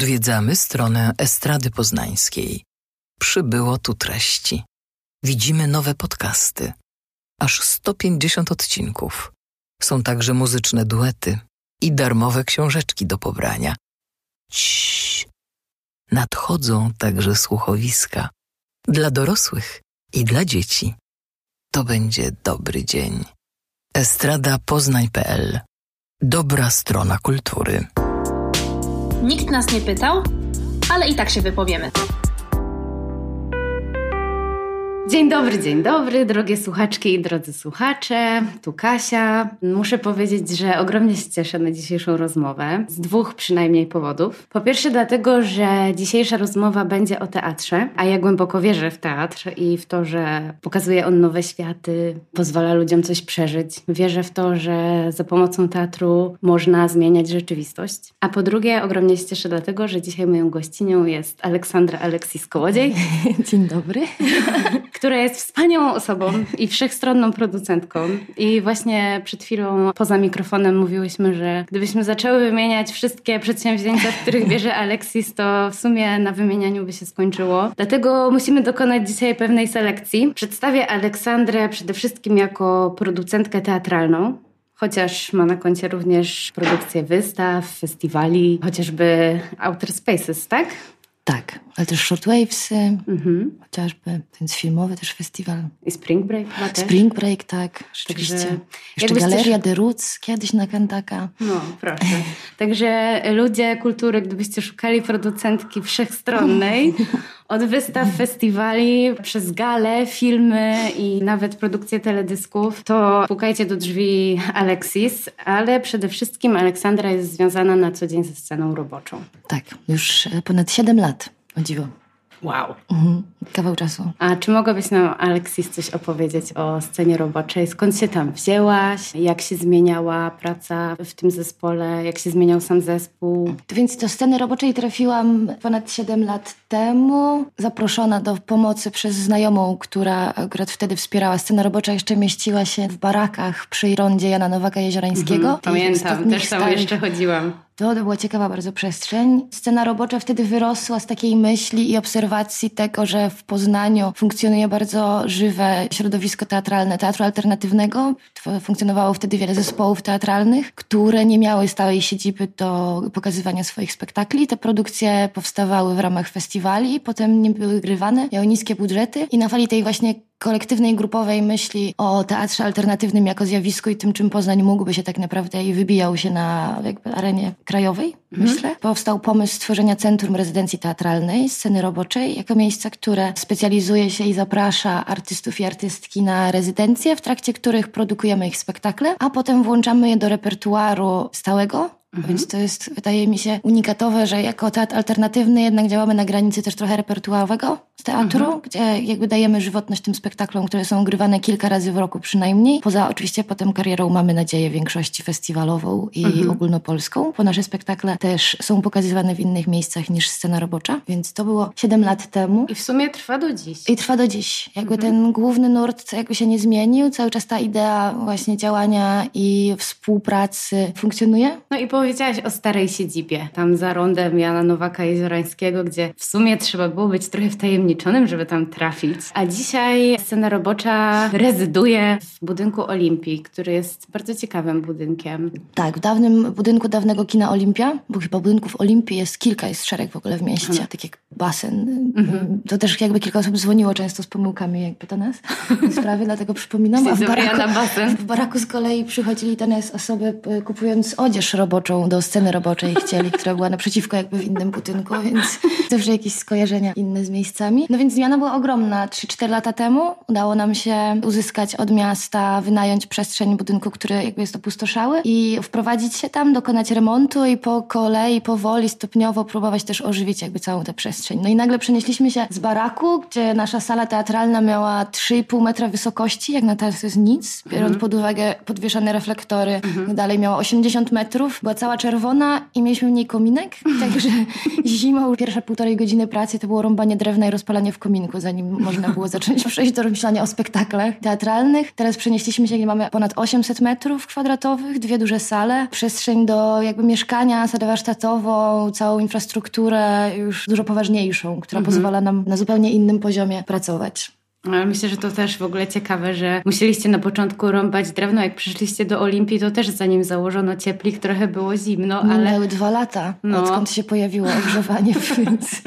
Odwiedzamy stronę Estrady Poznańskiej. Przybyło tu treści. Widzimy nowe podcasty. Aż 150 odcinków. Są także muzyczne duety i darmowe książeczki do pobrania. Ciii. Nadchodzą także słuchowiska dla dorosłych i dla dzieci. To będzie dobry dzień. Estrada Poznań.pl Dobra strona kultury. Nikt nas nie pytał, ale i tak się wypowiemy. Dzień dobry, dzień dobry, drogie słuchaczki i drodzy słuchacze. Tu Kasia. Muszę powiedzieć, że ogromnie się cieszę na dzisiejszą rozmowę z dwóch przynajmniej powodów. Po pierwsze, dlatego, że dzisiejsza rozmowa będzie o teatrze, a ja głęboko wierzę w teatr i w to, że pokazuje on nowe światy, pozwala ludziom coś przeżyć. Wierzę w to, że za pomocą teatru można zmieniać rzeczywistość. A po drugie, ogromnie się cieszę dlatego, że dzisiaj moją gościnią jest Aleksandra Aleksis Kołodziej. Dzień dobry która jest wspaniałą osobą i wszechstronną producentką. I właśnie przed chwilą poza mikrofonem mówiłyśmy, że gdybyśmy zaczęły wymieniać wszystkie przedsięwzięcia, w których bierze Alexis, to w sumie na wymienianiu by się skończyło. Dlatego musimy dokonać dzisiaj pewnej selekcji. Przedstawię Aleksandrę przede wszystkim jako producentkę teatralną chociaż ma na koncie również produkcję wystaw, festiwali, chociażby Outer Spaces, tak? Tak, ale też Shortwavesy, mhm. chociażby, więc filmowy też festiwal. I Spring Break chyba też? Spring Break, tak, rzeczywiście. Także, Jeszcze Galeria też... The Roots kiedyś na Kantaka. No, proszę. Także ludzie kultury, gdybyście szukali producentki wszechstronnej, od wystaw, festiwali, przez gale, filmy i nawet produkcję teledysków, to pukajcie do drzwi Alexis, ale przede wszystkim Aleksandra jest związana na co dzień ze sceną roboczą. Tak, już ponad 7 lat, o dziwo. Wow. Mhm. Kawał czasu. A czy mogłabyś nam, Aleksis, coś opowiedzieć o scenie roboczej? Skąd się tam wzięłaś? Jak się zmieniała praca w tym zespole? Jak się zmieniał sam zespół? Więc do sceny roboczej trafiłam ponad 7 lat temu. Zaproszona do pomocy przez znajomą, która akurat wtedy wspierała. Scena robocza jeszcze mieściła się w barakach przy rondzie Jana Nowaka Jeziorańskiego. Mhm, pamiętam, też tam jeszcze chodziłam. To, to była ciekawa bardzo przestrzeń. Scena robocza wtedy wyrosła z takiej myśli i obserwacji tego, że w Poznaniu funkcjonuje bardzo żywe środowisko teatralne, teatru alternatywnego. Funkcjonowało wtedy wiele zespołów teatralnych, które nie miały stałej siedziby do pokazywania swoich spektakli. Te produkcje powstawały w ramach festiwali, potem nie były grywane, miały niskie budżety i na fali tej właśnie kolektywnej, grupowej myśli o teatrze alternatywnym jako zjawisku i tym, czym Poznań mógłby się tak naprawdę i wybijał się na jakby arenie krajowej, mhm. myślę. Powstał pomysł stworzenia Centrum Rezydencji Teatralnej, sceny roboczej, jako miejsca, które specjalizuje się i zaprasza artystów i artystki na rezydencje, w trakcie których produkujemy ich spektakle, a potem włączamy je do repertuaru stałego, Mhm. Więc to jest, wydaje mi się, unikatowe, że jako teatr alternatywny jednak działamy na granicy też trochę repertuarowego z teatru, mhm. gdzie jakby dajemy żywotność tym spektaklom, które są grywane kilka razy w roku przynajmniej. Poza oczywiście potem karierą mamy nadzieję większości festiwalową i mhm. ogólnopolską, bo nasze spektakle też są pokazywane w innych miejscach niż scena robocza, więc to było 7 lat temu. I w sumie trwa do dziś. I trwa do dziś. Jakby mhm. ten główny nurt jakby się nie zmienił, cały czas ta idea właśnie działania i współpracy funkcjonuje. No i po powiedziałaś o starej siedzibie, tam za rondem Jana Nowaka Jeziorańskiego, gdzie w sumie trzeba było być trochę wtajemniczonym, żeby tam trafić. A dzisiaj scena robocza rezyduje w budynku Olimpii, który jest bardzo ciekawym budynkiem. Tak, w dawnym budynku dawnego kina Olimpia, bo chyba budynków Olimpii jest kilka, jest szereg w ogóle w mieście, no. tak jak basen. Mhm. To też jakby kilka osób dzwoniło często z pomyłkami jakby do nas w sprawie, dlatego przypominam. A w baraku, w baraku z kolei przychodzili do nas osoby kupując odzież roboczą do sceny roboczej chcieli, która była naprzeciwko jakby w innym budynku, więc zawsze jakieś skojarzenia inne z miejscami. No więc zmiana była ogromna. 3-4 lata temu udało nam się uzyskać od miasta, wynająć przestrzeń budynku, który jakby jest opustoszały i wprowadzić się tam, dokonać remontu i po kolei, powoli, stopniowo próbować też ożywić jakby całą tę przestrzeń. No i nagle przenieśliśmy się z baraku, gdzie nasza sala teatralna miała 3,5 metra wysokości, jak na teraz to jest nic, biorąc mhm. pod uwagę podwieszane reflektory. Mhm. Dalej miała 80 metrów, była cała czerwona i mieliśmy w niej kominek, także zimą pierwsze półtorej godziny pracy to było rąbanie drewna i rozpalanie w kominku, zanim można było zacząć przejść do myślenia o spektaklach teatralnych. Teraz przenieśliśmy się, gdzie mamy ponad 800 metrów kwadratowych, dwie duże sale, przestrzeń do jakby mieszkania, salę warsztatową, całą infrastrukturę już dużo poważniejszą, która mhm. pozwala nam na zupełnie innym poziomie pracować. Ale myślę, że to też w ogóle ciekawe, że musieliście na początku rąbać drewno. Jak przyszliście do Olimpii, to też zanim założono cieplik, trochę było zimno. Ale... Minęły dwa lata, no. odkąd się pojawiło ogrzewanie. Więc...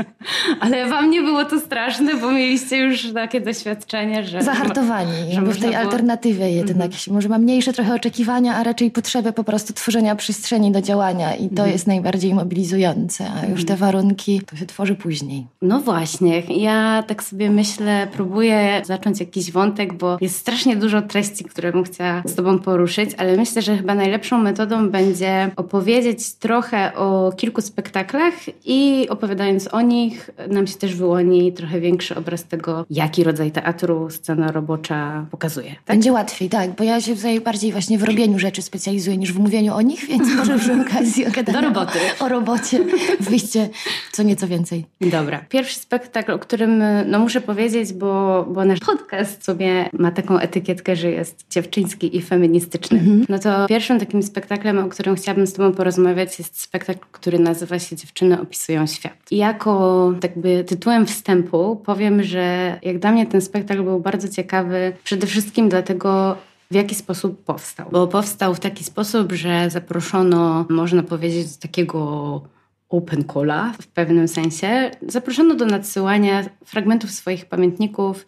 ale wam nie było to straszne, bo mieliście już takie doświadczenie, że... Zahartowani, że w tej było... alternatywie jednak mm może ma mniejsze trochę oczekiwania, a raczej potrzebę po prostu tworzenia przestrzeni do działania i to mm jest najbardziej mobilizujące, a już te mhm. warunki to się tworzy później. No właśnie, ja tak sobie myślę, próbuję zacząć jakiś wątek, bo jest strasznie dużo treści, które bym chciała z Tobą poruszyć, ale myślę, że chyba najlepszą metodą będzie opowiedzieć trochę o kilku spektaklach i opowiadając o nich, nam się też wyłoni trochę większy obraz tego, jaki rodzaj teatru scena robocza pokazuje. Tak? Będzie łatwiej, tak, bo ja się tutaj bardziej właśnie w robieniu rzeczy specjalizuję niż w mówieniu o nich, więc może przy okazji Do roboty. O, o robocie wyjście co nieco więcej. Dobra. Pierwszy spektakl, o którym no, muszę powiedzieć, bo, bo nasz podcast sobie ma taką etykietkę, że jest dziewczyński i feministyczny. Mhm. No to pierwszym takim spektaklem, o którym chciałabym z Tobą porozmawiać, jest spektakl, który nazywa się Dziewczyny opisują świat. I jako jakby tytułem wstępu powiem, że jak dla mnie ten spektakl był bardzo ciekawy, przede wszystkim dlatego, w jaki sposób powstał. Bo powstał w taki sposób, że zaproszono, można powiedzieć, do takiego open calla w pewnym sensie. Zaproszono do nadsyłania fragmentów swoich pamiętników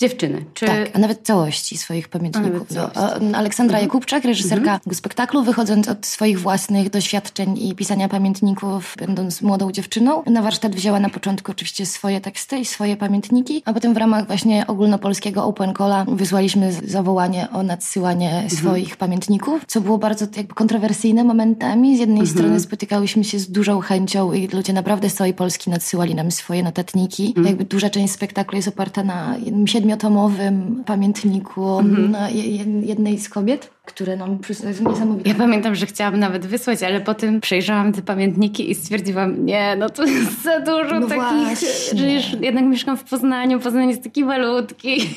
dziewczyny. Czy... Tak, a nawet całości swoich pamiętników. Całości. Aleksandra mhm. Jakubczak, reżyserka mhm. spektaklu, wychodząc od swoich własnych doświadczeń i pisania pamiętników, będąc młodą dziewczyną, na warsztat wzięła na początku oczywiście swoje teksty i swoje pamiętniki, a potem w ramach właśnie ogólnopolskiego Open Calla wysłaliśmy zawołanie o nadsyłanie mhm. swoich pamiętników, co było bardzo jakby kontrowersyjne momentami. Z jednej mhm. strony spotykałyśmy się z dużą chęcią i ludzie naprawdę z całej Polski nadsyłali nam swoje notatniki. Mhm. Jakby duża część spektaklu jest oparta na siedmiu siedmiotomowym pamiętniku mhm. jednej z kobiet, które nam przysłał niesamowite. Ja pamiętam, że chciałam nawet wysłać, ale potem przejrzałam te pamiętniki i stwierdziłam, nie, no to jest za dużo no takich, właśnie. że już jednak mieszkam w Poznaniu, Poznań jest taki malutki.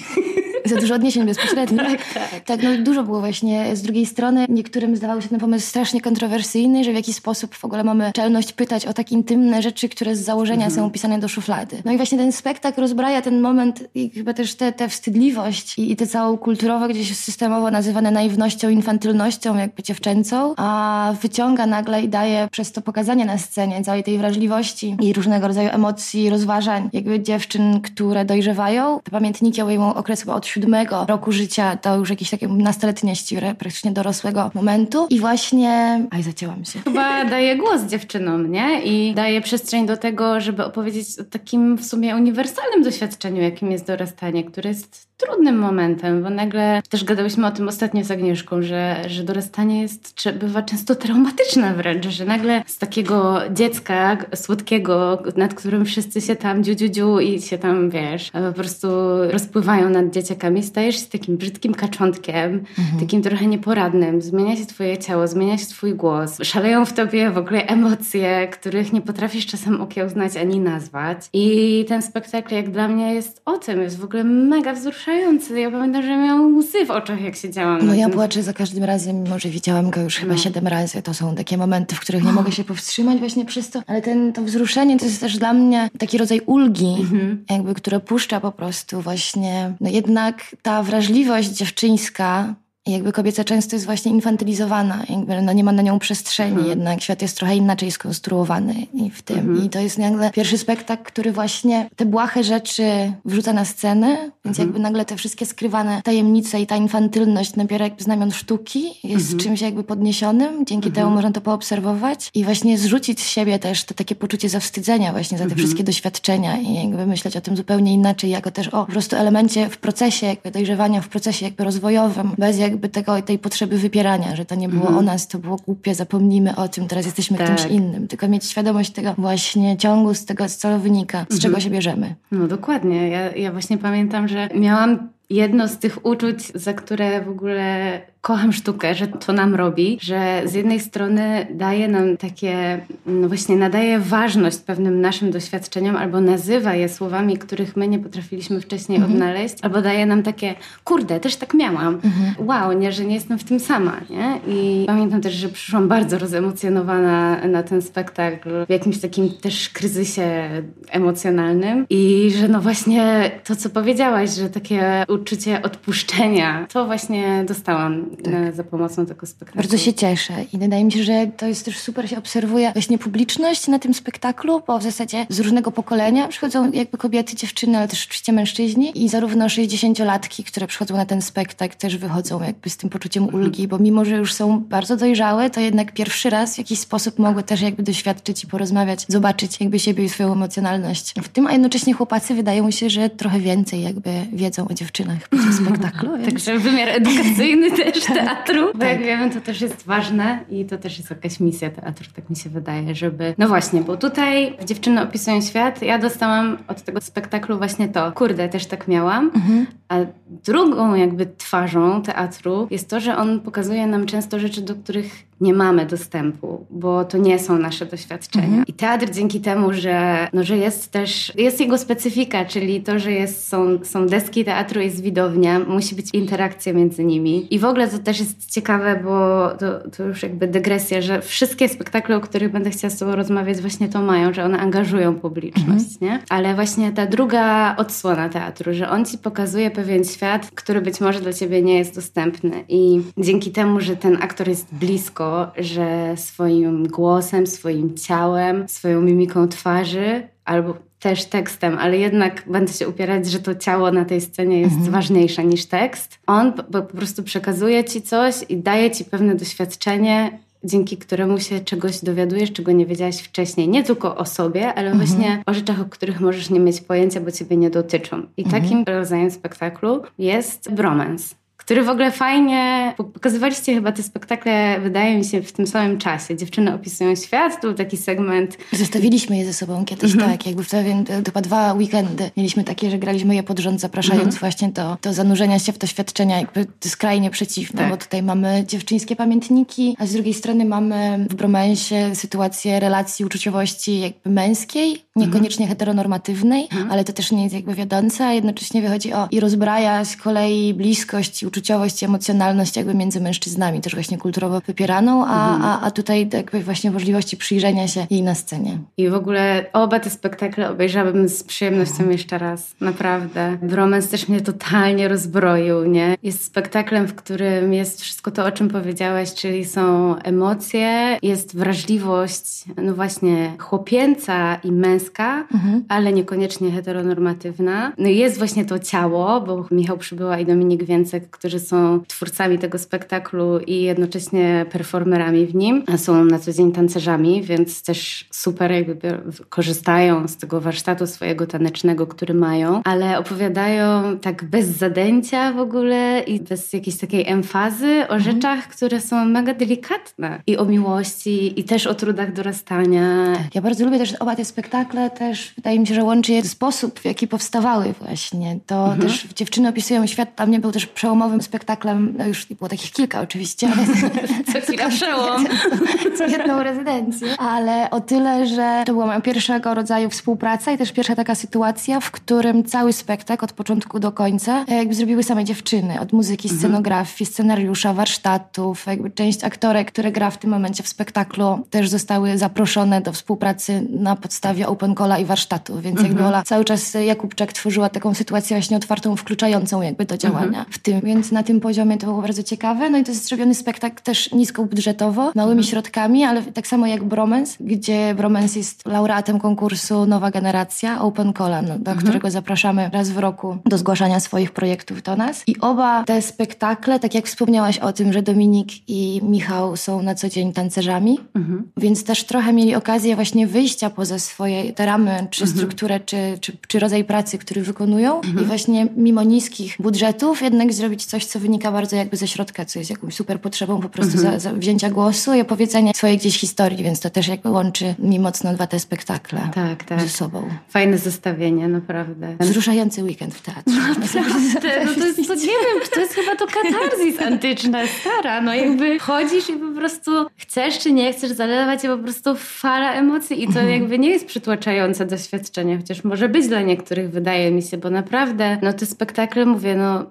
Za dużo odniesień bezpośrednich. tak, tak. tak, no dużo było właśnie. Z drugiej strony niektórym zdawał się ten pomysł strasznie kontrowersyjny, że w jakiś sposób w ogóle mamy czelność pytać o takie intymne rzeczy, które z założenia mhm. są pisane do szuflady. No i właśnie ten spektakl rozbraja ten moment i chyba też tę wstydliwość i, i tę całą kulturowo gdzieś systemowo nazywane naiwnością, infantylnością, jakby dziewczęcą, a wyciąga nagle i daje przez to pokazanie na scenie całej tej wrażliwości i różnego rodzaju emocji, rozważań jakby dziewczyn, które dojrzewają. Te pamiętniki obejmą okres chyba od siódmego roku życia do już jakiejś takiej nastoletniości, praktycznie dorosłego momentu i właśnie... Aj, zacięłam się. Chyba daje głos dziewczynom, nie? I daje przestrzeń do tego, żeby opowiedzieć o takim w sumie uniwersalnym doświadczeniu, jakim jest dorastanie, które jest trudnym momentem, bo nagle też gadałyśmy o tym ostatnio z Agnieszką, że, że dorastanie jest, bywa często traumatyczne wręcz, że nagle z takiego dziecka słodkiego, nad którym wszyscy się tam dziu, dziu, dziu i się tam, wiesz, po prostu rozpływają nad dzieciakami, stajesz się takim brzydkim kaczątkiem, mhm. takim trochę nieporadnym, zmienia się twoje ciało, zmienia się twój głos, szaleją w tobie w ogóle emocje, których nie potrafisz czasem okiełznać ani nazwać. I ten spektakl jak dla mnie jest o tym, jest w ogóle mega wzruszający wzruszający. Ja pamiętam, że miałam łzy w oczach, jak siedziałam. No ja płaczę za każdym razem, mimo że widziałam go już chyba no. siedem razy. To są takie momenty, w których nie mogę się powstrzymać właśnie przez to. Ale ten, to wzruszenie to jest też dla mnie taki rodzaj ulgi, mhm. jakby, które puszcza po prostu właśnie. No jednak ta wrażliwość dziewczyńska, jakby kobieca często jest właśnie infantylizowana, jakby no nie ma na nią przestrzeni, mhm. jednak świat jest trochę inaczej skonstruowany i w tym. Mhm. I to jest nagle pierwszy spektakl, który właśnie te błahe rzeczy wrzuca na scenę, więc mhm. jakby nagle te wszystkie skrywane tajemnice i ta infantylność nabiera jakby znamion sztuki, jest mhm. czymś jakby podniesionym, dzięki temu mhm. można to poobserwować i właśnie zrzucić z siebie też to takie poczucie zawstydzenia właśnie za te mhm. wszystkie doświadczenia i jakby myśleć o tym zupełnie inaczej, jako też o po prostu elemencie w procesie jakby dojrzewania, w procesie jakby rozwojowym, bez jakby jakby tego, tej potrzeby wypierania, że to nie było mhm. o nas, to było głupie, zapomnijmy o tym, teraz jesteśmy tak. kimś innym. Tylko mieć świadomość tego właśnie ciągu, z tego, z co wynika, z mhm. czego się bierzemy. No dokładnie. Ja, ja właśnie pamiętam, że miałam jedno z tych uczuć, za które w ogóle kocham sztukę, że to nam robi, że z jednej strony daje nam takie, no właśnie nadaje ważność pewnym naszym doświadczeniom albo nazywa je słowami, których my nie potrafiliśmy wcześniej mhm. odnaleźć, albo daje nam takie, kurde, też tak miałam. Mhm. Wow, nie, że nie jestem w tym sama, nie? I pamiętam też, że przyszłam bardzo rozemocjonowana na ten spektakl w jakimś takim też kryzysie emocjonalnym i że no właśnie to, co powiedziałaś, że takie uczucie odpuszczenia, to właśnie dostałam tak. za pomocą tego spektaklu. Bardzo się cieszę i wydaje mi się, że to jest też super, się obserwuje właśnie publiczność na tym spektaklu, bo w zasadzie z różnego pokolenia przychodzą jakby kobiety, dziewczyny, ale też oczywiście mężczyźni i zarówno 60-latki, które przychodzą na ten spektakl też wychodzą jakby z tym poczuciem mhm. ulgi, bo mimo, że już są bardzo dojrzałe, to jednak pierwszy raz w jakiś sposób mogły też jakby doświadczyć i porozmawiać, zobaczyć jakby siebie i swoją emocjonalność w tym, a jednocześnie chłopacy wydaje mi się, że trochę więcej jakby wiedzą o dziewczynach po tym spektaklu. Także wymiar edukacyjny też teatru. Bo tak. jak wiemy, to też jest ważne i to też jest jakaś misja teatru, tak mi się wydaje, żeby... No właśnie, bo tutaj dziewczyny opisują świat, ja dostałam od tego spektaklu właśnie to, kurde, też tak miałam, mhm. a drugą jakby twarzą teatru jest to, że on pokazuje nam często rzeczy, do których nie mamy dostępu, bo to nie są nasze doświadczenia. Mhm. I teatr dzięki temu, że, no, że jest też, jest jego specyfika, czyli to, że jest, są, są deski teatru, jest widownia, musi być interakcja między nimi. I w ogóle to też jest ciekawe, bo to, to już jakby dygresja, że wszystkie spektakle, o których będę chciała z Tobą rozmawiać, właśnie to mają, że one angażują publiczność, mhm. nie? Ale właśnie ta druga odsłona teatru, że on Ci pokazuje pewien świat, który być może dla Ciebie nie jest dostępny. I dzięki temu, że ten aktor jest blisko, że swoim głosem, swoim ciałem, swoją mimiką twarzy albo też tekstem, ale jednak będę się upierać, że to ciało na tej scenie jest mhm. ważniejsze niż tekst. On po, po prostu przekazuje ci coś i daje ci pewne doświadczenie, dzięki któremu się czegoś dowiadujesz, czego nie wiedziałaś wcześniej. Nie tylko o sobie, ale mhm. właśnie o rzeczach, o których możesz nie mieć pojęcia, bo ciebie nie dotyczą. I mhm. takim rodzajem spektaklu jest bromance który w ogóle fajnie, pokazywaliście chyba te spektakle, wydaje mi się, w tym samym czasie. Dziewczyny opisują świat, to był taki segment. Zostawiliśmy je ze sobą kiedyś, mm -hmm. tak, jakby w pewien, chyba dwa weekendy mieliśmy takie, że graliśmy je pod rząd, zapraszając mm -hmm. właśnie do, do zanurzenia się w doświadczenia jakby skrajnie przeciwne, tak. bo tutaj mamy dziewczyńskie pamiętniki, a z drugiej strony mamy w bromensie sytuację relacji uczuciowości jakby męskiej, niekoniecznie mm -hmm. heteronormatywnej, mhm. ale to też nie jest jakby wiodące, a jednocześnie wychodzi o i rozbraja z kolei bliskość uczuciowość i emocjonalność jakby między mężczyznami, też właśnie kulturowo wypieraną, a, mhm. a, a tutaj jakby właśnie możliwości przyjrzenia się jej na scenie. I w ogóle oba te spektakle obejrzałabym z przyjemnością jeszcze raz. Naprawdę. Bromance też mnie totalnie rozbroił, nie? Jest spektaklem, w którym jest wszystko to, o czym powiedziałaś, czyli są emocje, jest wrażliwość, no właśnie chłopięca i męska, mhm. ale niekoniecznie heteronormatywna. No i jest właśnie to ciało, bo Michał Przybyła i Dominik Więcek, którzy są twórcami tego spektaklu i jednocześnie performerami w nim, a są na co dzień tancerzami, więc też super jakby korzystają z tego warsztatu swojego tanecznego, który mają, ale opowiadają tak bez zadęcia w ogóle i bez jakiejś takiej emfazy o mhm. rzeczach, które są mega delikatne i o miłości i też o trudach dorastania. Ja bardzo lubię też oba te spektakle, też wydaje mi się, że łączy je sposób, w jaki powstawały właśnie. To mhm. też dziewczyny opisują świat, tam nie był też przełomowy nowym spektaklem, no już było takich kilka oczywiście, ale co chwila przełom. Co jedną rezydencję, ale o tyle, że to była moja pierwszego rodzaju współpraca i też pierwsza taka sytuacja, w którym cały spektakl od początku do końca e, jakby zrobiły same dziewczyny, od muzyki, mhm. scenografii, scenariusza, warsztatów, jakby część aktorek, które gra w tym momencie w spektaklu też zostały zaproszone do współpracy na podstawie open calla i warsztatu, więc jakby mhm. Ola cały czas Jakubczak tworzyła taką sytuację właśnie otwartą, wkluczającą jakby do działania mhm. w tym, więc na tym poziomie to było bardzo ciekawe. No i to jest zrobiony spektakl też niskobudżetowo, małymi mhm. środkami, ale tak samo jak Bromance, gdzie Bromance jest laureatem konkursu Nowa Generacja Open Cola, no, do mhm. którego zapraszamy raz w roku do zgłaszania swoich projektów do nas. I oba te spektakle, tak jak wspomniałaś o tym, że Dominik i Michał są na co dzień tancerzami, mhm. więc też trochę mieli okazję właśnie wyjścia poza swoje te ramy, czy mhm. strukturę, czy, czy, czy rodzaj pracy, który wykonują i właśnie mimo niskich budżetów jednak zrobić coś, co wynika bardzo jakby ze środka, co jest jakąś super potrzebą po prostu za, za wzięcia głosu i opowiedzenia swojej gdzieś historii, więc to też jakby łączy mi mocno dwa te spektakle Tak, tak. ze sobą. Fajne zestawienie, naprawdę. Wzruszający weekend w teatrze. Naprawdę, no to jest, to nie wiem, to jest chyba to katarzis antyczna, stara, no jakby chodzisz i po prostu chcesz czy nie chcesz, zalewa cię po prostu fala emocji i to jakby nie jest przytłaczające doświadczenie, chociaż może być dla niektórych, wydaje mi się, bo naprawdę, no te spektakle, mówię, no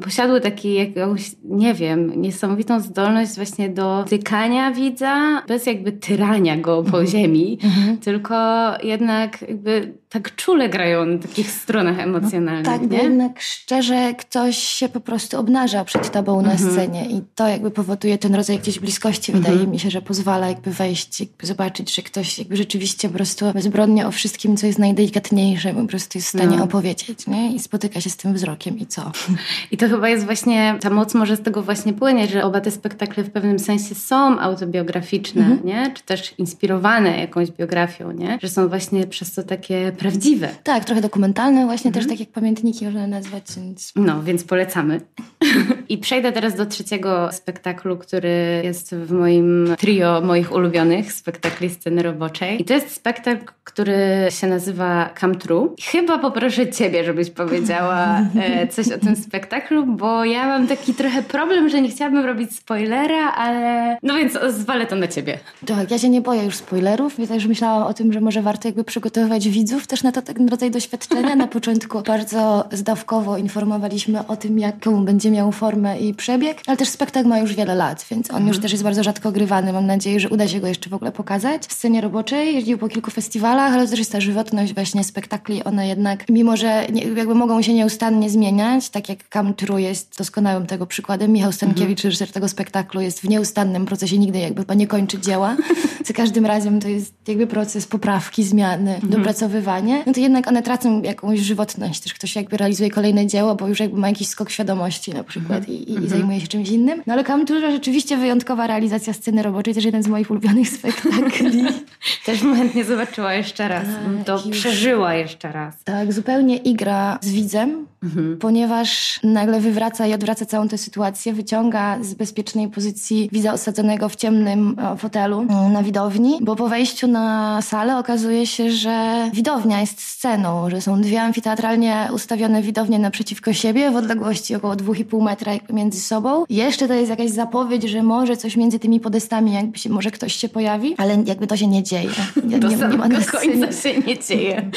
posiadły taki jakąś, nie wiem, niesamowitą zdolność właśnie do tykania widza bez jakby tyrania go po ziemi, tylko jednak jakby tak czule grają na takich stronach emocjonalnych, Tak, bo nie? jednak szczerze ktoś się po prostu obnaża przed tobą na scenie i to jakby powoduje ten rodzaj gdzieś bliskości, wydaje mi się, że pozwala jakby wejść, jakby zobaczyć, że ktoś jakby rzeczywiście po prostu bezbronnie o wszystkim, co jest najdelikatniejsze, po prostu jest w stanie No. opowiedzieć, nie? I spotyka się z tym wzrokiem i co? I to chyba jest właśnie, ta moc może z tego właśnie płynie, że oba te spektakle w pewnym sensie są autobiograficzne, Mhm. nie? Czy też inspirowane jakąś biografią, nie? Że są właśnie przez to takie prawdziwe. Tak, trochę dokumentalne właśnie, też tak jak pamiętniki można nazwać, więc... No, więc polecamy. I przejdę teraz do trzeciego spektaklu, który jest w moim trio moich ulubionych spektakli sceny roboczej. I to jest spektakl, który się nazywa Come True. Chyba poproszę Ciebie, żebyś powiedziała e, coś o tym spektaklu, bo ja mam taki trochę problem, że nie chciałabym robić spoilera, ale no więc zwalę to na Ciebie. Tak, ja się nie boję już spoilerów, więc też myślałam o tym, że może warto jakby przygotowywać widzów też na to ten rodzaj doświadczenia. Na początku bardzo zdawkowo informowaliśmy o tym, jaką będzie miał formę i przebieg, ale też spektakl ma już wiele lat, więc on już też jest bardzo rzadko grywany. Mam nadzieję, że uda się go jeszcze w ogóle pokazać. W scenie roboczej jeździł po kilku festiwalach, ale też jest ta żywotność właśnie spektakli, one jednak, mimo że nie, jakby mogą się nieustannie zmieniać, tak jak Come True jest doskonałym tego przykładem, Michał Stankiewicz, reżyser tego spektaklu, jest w nieustannym procesie, nigdy jakby nie kończy dzieła. Za każdym razem to jest jakby proces poprawki, zmiany, dopracowywanie. No to jednak one tracą jakąś żywotność. Też ktoś jakby realizuje kolejne dzieło, bo już jakby ma jakiś skok świadomości na przykład i, i, i zajmuje się czymś innym. No ale True rzeczywiście wyjątkowa realizacja sceny roboczej, też jeden z moich ulubionych spektakli. Też chętnie zobaczyła jeszcze raz. bym to Tak, już. przeżyła jeszcze raz. Tak, zupełnie igra z widzem, ponieważ nagle wywraca i odwraca całą tę sytuację, wyciąga z bezpiecznej pozycji widza osadzonego w ciemnym e, fotelu mm, na widowni, bo po wejściu na salę okazuje się, że widownia jest sceną, że są dwie amfiteatralnie ustawione widownie naprzeciwko siebie w odległości około 2,5 metra między sobą. Jeszcze to jest jakaś zapowiedź, że może coś między tymi podestami jakby się, może ktoś się pojawi, ale jakby to się nie dzieje. Nie, Do nie, nie ma samego scenie końca się nie dzieje.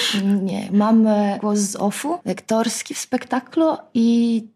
nie, mam e, głos z OFU, lektorski w spektaklu i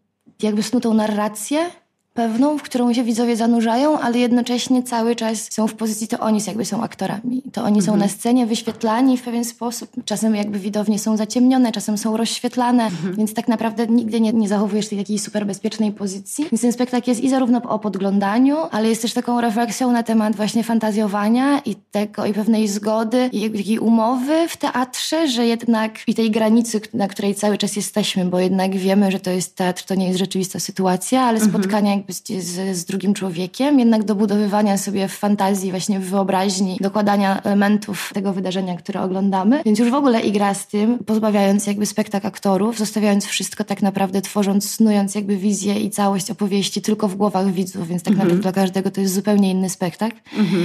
jakby snutą narrację pewną, w którą się widzowie zanurzają, ale jednocześnie cały czas są w pozycji, to oni jakby są aktorami. To oni są na scenie wyświetlani w pewien sposób. Czasem jakby widownie są zaciemnione, czasem są rozświetlane, więc tak naprawdę nigdy nie, nie zachowujesz tej takiej super bezpiecznej pozycji. Więc ten spektakl jest i zarówno o podglądaniu, ale jest też taką refleksją na temat właśnie fantazjowania i tego i pewnej zgody i takiej umowy w teatrze, że jednak i tej granicy, na której cały czas jesteśmy, bo jednak wiemy, że to jest teatr, to nie jest rzeczywista sytuacja, ale spotkania jakby z, z, drugim człowiekiem, jednak dobudowywania sobie w fantazji, właśnie w wyobraźni, dokładania elementów tego wydarzenia, które oglądamy. Więc już w ogóle i gra z tym, pozbawiając jakby spektakl aktorów, zostawiając wszystko tak naprawdę, tworząc, snując jakby wizję i całość opowieści tylko w głowach widzów, więc tak naprawdę dla każdego to jest zupełnie inny spektakl.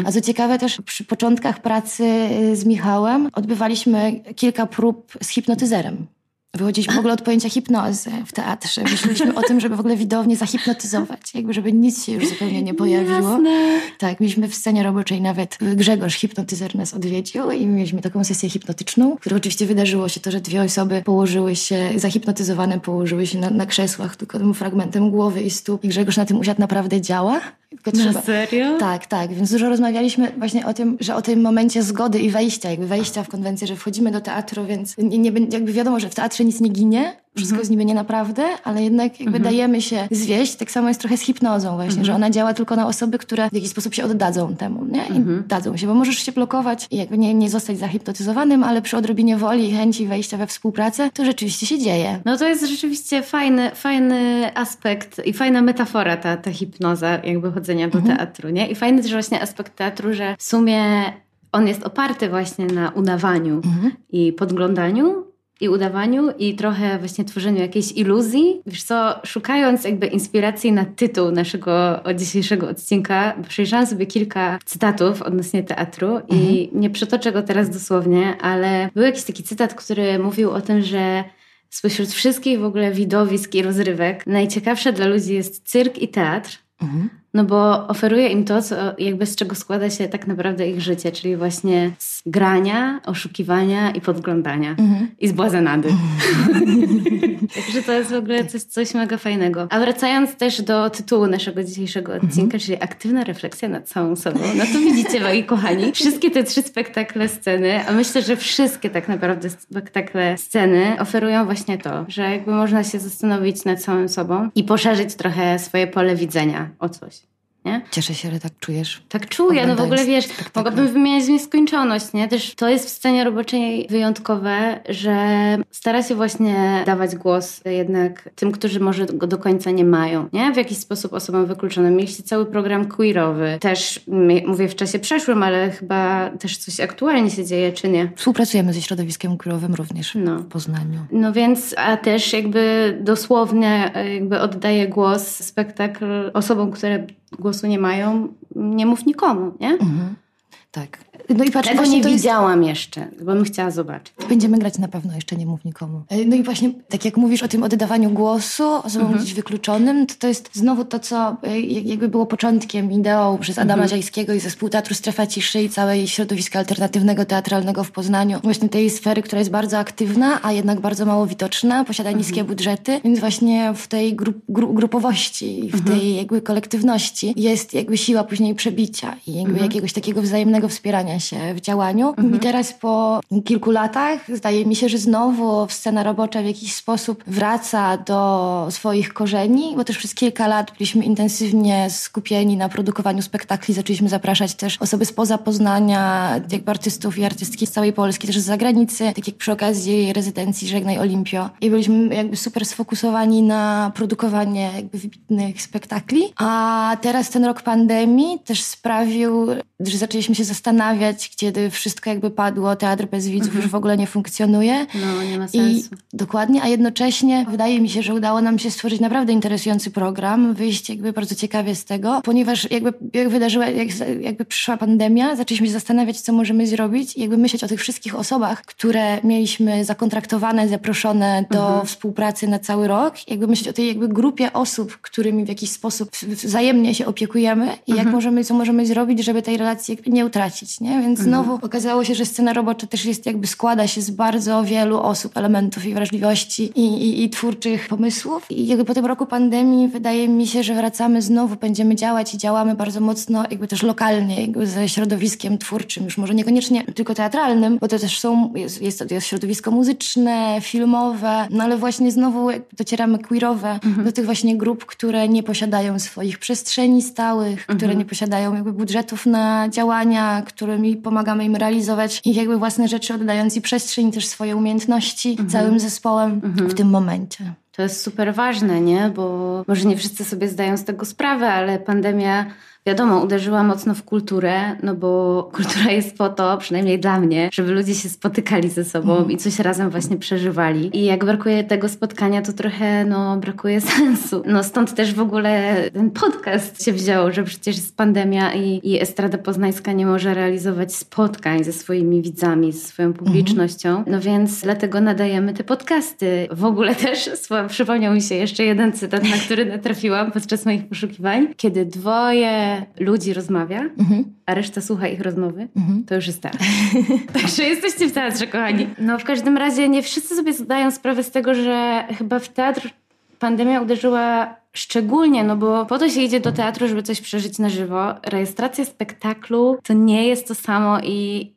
A co ciekawe też przy początkach pracy z Michałem odbywaliśmy kilka prób z hipnotyzerem. Wychodziliśmy w ogóle od pojęcia hipnozy w teatrze. Myśleliśmy o tym, żeby w ogóle widownię zahipnotyzować, jakby żeby nic się już zupełnie nie pojawiło. Jasne. Tak, mieliśmy w scenie roboczej nawet Grzegorz, hipnotyzer nas odwiedził i mieliśmy taką sesję hipnotyczną, w której oczywiście wydarzyło się to, że dwie osoby położyły się, zahipnotyzowane położyły się na, na krzesłach tylko tym fragmentem głowy i stóp i Grzegorz na tym usiadł, naprawdę działa. Tylko Na serio? Tak, tak, więc dużo rozmawialiśmy właśnie o tym, że o tym momencie zgody i wejścia, jakby wejścia w konwencję, że wchodzimy do teatru, więc nie, nie, jakby wiadomo, że w teatrze nic nie ginie, wszystko jest niby nie naprawdę, ale jednak jakby dajemy się zwieść. Tak samo jest trochę z hipnozą właśnie, że ona działa tylko na osoby, które w jakiś sposób się oddadzą temu, nie? I dadzą się, bo możesz się blokować i jakby nie, nie zostać zahipnotyzowanym, ale przy odrobinie woli i chęci wejścia we współpracę, to rzeczywiście się dzieje. No to jest rzeczywiście fajny, fajny aspekt i fajna metafora ta, ta hipnoza jakby chodzenia do teatru, nie? I fajny też właśnie aspekt teatru, że w sumie on jest oparty właśnie na udawaniu i podglądaniu, i udawaniu i trochę właśnie tworzeniu jakiejś iluzji. Wiesz co, szukając jakby inspiracji na tytuł naszego dzisiejszego odcinka, przejrzałam sobie kilka cytatów odnośnie teatru mhm. i nie przytoczę go teraz dosłownie, ale był jakiś taki cytat, który mówił o tym, że spośród wszystkich w ogóle widowisk i rozrywek najciekawsze dla ludzi jest cyrk i teatr, mhm. No bo oferuje im to, co, jakby z czego składa się tak naprawdę ich życie, czyli właśnie z grania, oszukiwania i podglądania. Mhm. I z błazenady. Także to jest w ogóle coś, coś mega fajnego. A wracając też do tytułu naszego dzisiejszego odcinka, mhm. czyli aktywna refleksja nad całą sobą, no to widzicie, moi kochani, wszystkie te trzy spektakle sceny, a myślę, że wszystkie tak naprawdę spektakle sceny oferują właśnie to, że jakby można się zastanowić nad całą sobą i poszerzyć trochę swoje pole widzenia o coś nie? Cieszę się, że tak czujesz. Tak czuję, no w ogóle wiesz, mogłabym wymieniać w nieskończoność, nie? Też to jest w scenie roboczej wyjątkowe, że stara się właśnie dawać głos jednak tym, którzy może go do końca nie mają, nie? W jakiś sposób osobom wykluczonym. Mieliście cały program queerowy, też mówię w czasie przeszłym, ale chyba też coś aktualnie się dzieje, czy nie? Współpracujemy ze środowiskiem queerowym również no. w Poznaniu. No więc, a też jakby dosłownie jakby oddaję głos spektakl osobom, które głosu nie mają, nie mów nikomu, nie? Mhm. Tak. No i patrz, Tego nie widziałam jest... jeszcze, bo bym chciała zobaczyć. Będziemy grać na pewno, jeszcze nie mów nikomu. E, no i właśnie, tak jak mówisz o tym oddawaniu głosu osobom mhm. gdzieś wykluczonym, to to jest znowu to, co e, jakby było początkiem ideą przez Adama mhm. Ziajskiego i zespół Teatru Strefa Ciszy i całej środowiska alternatywnego teatralnego w Poznaniu. Właśnie tej sfery, która jest bardzo aktywna, a jednak bardzo mało widoczna, posiada mhm. niskie budżety, więc właśnie w tej gru, gru, grupowości, w mhm. tej jakby kolektywności jest jakby siła później przebicia i jakby mhm. jakiegoś takiego wzajemnego wspierania się w działaniu. Mhm. I teraz po kilku latach zdaje mi się, że znowu scena robocza w jakiś sposób wraca do swoich korzeni, bo też przez kilka lat byliśmy intensywnie skupieni na produkowaniu spektakli. Zaczęliśmy zapraszać też osoby spoza Poznania, jakby artystów i artystki z całej Polski, też z zagranicy, tak jak przy okazji rezydencji Żegnaj Olimpio. I byliśmy jakby super sfokusowani na produkowanie jakby wybitnych spektakli. A teraz ten rok pandemii też sprawił, że zaczęliśmy się zastanawiać, kiedy wszystko jakby padło, teatr bez widzów mhm. już w ogóle nie funkcjonuje. No, nie ma sensu. I dokładnie, a jednocześnie wydaje mi się, że udało nam się stworzyć naprawdę interesujący program, wyjść jakby bardzo ciekawie z tego, ponieważ jakby jak wydarzyła, jak, jakby przyszła pandemia, zaczęliśmy się zastanawiać, co możemy zrobić i jakby myśleć o tych wszystkich osobach, które mieliśmy zakontraktowane, zaproszone do mhm. współpracy na cały rok, jakby myśleć o tej jakby grupie osób, którymi w jakiś sposób wzajemnie się opiekujemy i jak mhm. możemy, co możemy zrobić, żeby tej relacji nie utracić, nie? Więc mhm. znowu okazało się, że scena robocza też jest jakby składa się z bardzo wielu osób, elementów i wrażliwości i, i, i twórczych pomysłów. I jakby po tym roku pandemii wydaje mi się, że wracamy znowu, będziemy działać i działamy bardzo mocno jakby też lokalnie, jakby ze środowiskiem twórczym, już może niekoniecznie tylko teatralnym, bo to też są, jest, jest, jest środowisko muzyczne, filmowe, no ale właśnie znowu docieramy queerowe mhm. do tych właśnie grup, które nie posiadają swoich przestrzeni stałych, mhm. które nie posiadają jakby budżetów na działania, którymi pomagamy im realizować ich jakby własne rzeczy, oddając i przestrzeń, też swoje umiejętności mhm. całym zespołem mhm. w tym momencie. To jest super ważne, nie? Bo może nie wszyscy sobie zdają z tego sprawę, ale pandemia wiadomo, uderzyła mocno w kulturę, no bo kultura jest po to, przynajmniej dla mnie, żeby ludzie się spotykali ze sobą mm. i coś razem właśnie przeżywali. I jak brakuje tego spotkania, to trochę, no, brakuje sensu. No stąd też w ogóle ten podcast się wziął, że przecież jest pandemia i, i Estrada Poznańska nie może realizować spotkań ze swoimi widzami, ze swoją mhm. publicznością. No więc dlatego nadajemy te podcasty. W ogóle też przypomniał mi się jeszcze jeden cytat, na który natrafiłam podczas moich poszukiwań, kiedy dwoje ludzi rozmawia, mhm. a reszta słucha ich rozmowy, mhm. to już jest teatr. Także jesteście w teatrze, kochani. No w każdym razie nie wszyscy sobie zdają sprawę z tego, że chyba w teatr pandemia uderzyła szczególnie, no bo po to się idzie do teatru, żeby coś przeżyć na żywo. Rejestracja spektaklu to nie jest to samo i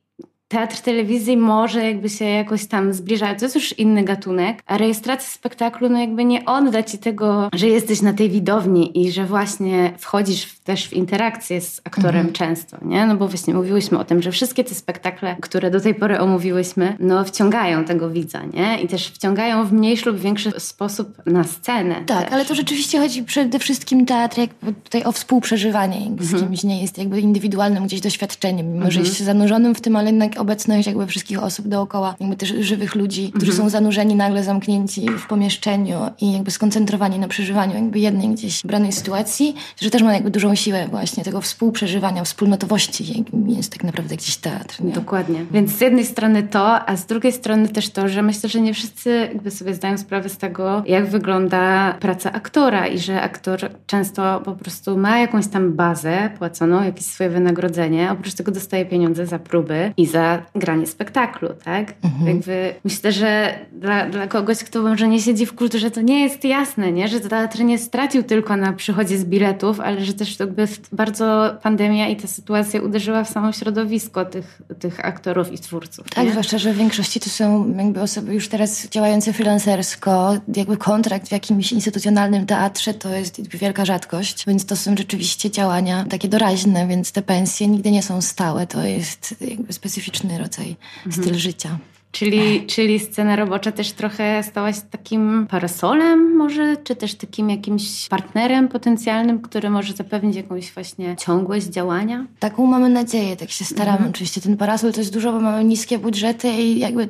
teatr telewizji może jakby się jakoś tam zbliżać, to jest już inny gatunek, a rejestracja spektaklu no jakby nie odda ci tego, że jesteś na tej widowni i że właśnie wchodzisz też w interakcję z aktorem mhm. często, nie? No bo właśnie mówiłyśmy o tym, że wszystkie te spektakle, które do tej pory omówiłyśmy, no wciągają tego widza, nie? I też wciągają w mniejszy lub większy sposób na scenę. Tak, też. ale to rzeczywiście chodzi przede wszystkim teatr jakby tutaj o współprzeżywanie z mhm. kimś, nie jest jakby indywidualnym gdzieś doświadczeniem, mimo że mhm. jest się zanurzonym w tym, ale jednak obecność jakby wszystkich osób dookoła, jakby też żywych ludzi, którzy są zanurzeni, nagle zamknięci w pomieszczeniu i jakby skoncentrowani na przeżywaniu jakby jednej gdzieś branej sytuacji, że też ma jakby dużą siłę właśnie tego współprzeżywania, wspólnotowości, jakim jest tak naprawdę gdzieś teatr. Nie? Dokładnie. Więc z jednej strony to, a z drugiej strony też to, że myślę, że nie wszyscy jakby sobie zdają sprawę z tego, jak wygląda praca aktora i że aktor często po prostu ma jakąś tam bazę płaconą, jakieś swoje wynagrodzenie, oprócz tego dostaje pieniądze za próby i za granie spektaklu, tak? Mhm. Jakby myślę, że dla, dla kogoś, kto może nie siedzi w kulturze, to nie jest jasne, nie? że teatr nie stracił tylko na przychodzie z biletów, ale że też jakby bardzo pandemia i ta sytuacja uderzyła w samo środowisko tych, tych aktorów i twórców. Tak, nie? zwłaszcza, że w większości to są jakby osoby już teraz działające freelancersko, jakby kontrakt w jakimś instytucjonalnym teatrze to jest wielka rzadkość, więc to są rzeczywiście działania takie doraźne, więc te pensje nigdy nie są stałe. To jest jakby specyficzny rodzaj, mhm. styl życia. Czyli, czyli scena robocza też trochę stałaś takim parasolem może, czy też takim jakimś partnerem potencjalnym, który może zapewnić jakąś właśnie ciągłość działania? Taką mamy nadzieję, tak się staramy. Mhm. Oczywiście ten parasol to jest dużo, bo mamy niskie budżety i jakby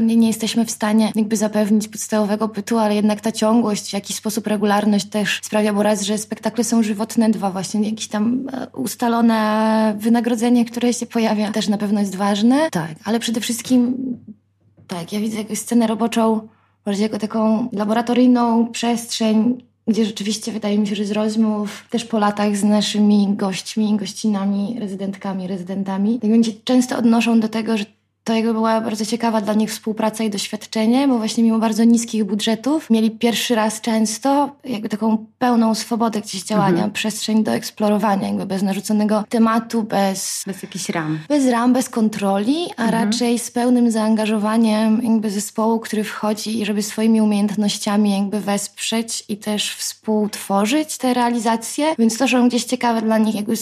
nie, jesteśmy w stanie jakby zapewnić podstawowego bytu, ale jednak ta ciągłość, w jakiś sposób regularność też sprawia, bo raz, że spektakle są żywotne, dwa właśnie jakieś tam e, ustalone wynagrodzenie, które się pojawia też na pewno jest ważne. Tak, ale przede wszystkim tak, ja widzę jakąś scenę roboczą bardziej jako taką laboratoryjną przestrzeń, gdzie rzeczywiście wydaje mi się, że z rozmów też po latach z naszymi gośćmi, gościnami, rezydentkami, rezydentami, tak będzie często odnoszą do tego, że to jakby była bardzo ciekawa dla nich współpraca i doświadczenie, bo właśnie mimo bardzo niskich budżetów mieli pierwszy raz często jakby taką pełną swobodę gdzieś działania, mhm. przestrzeń do eksplorowania, jakby bez narzuconego tematu, bez... Bez jakichś ram. Bez ram, bez kontroli, a mhm. raczej z pełnym zaangażowaniem jakby zespołu, który wchodzi i żeby swoimi umiejętnościami jakby wesprzeć i też współtworzyć te realizacje, więc to są gdzieś ciekawe dla nich, jakby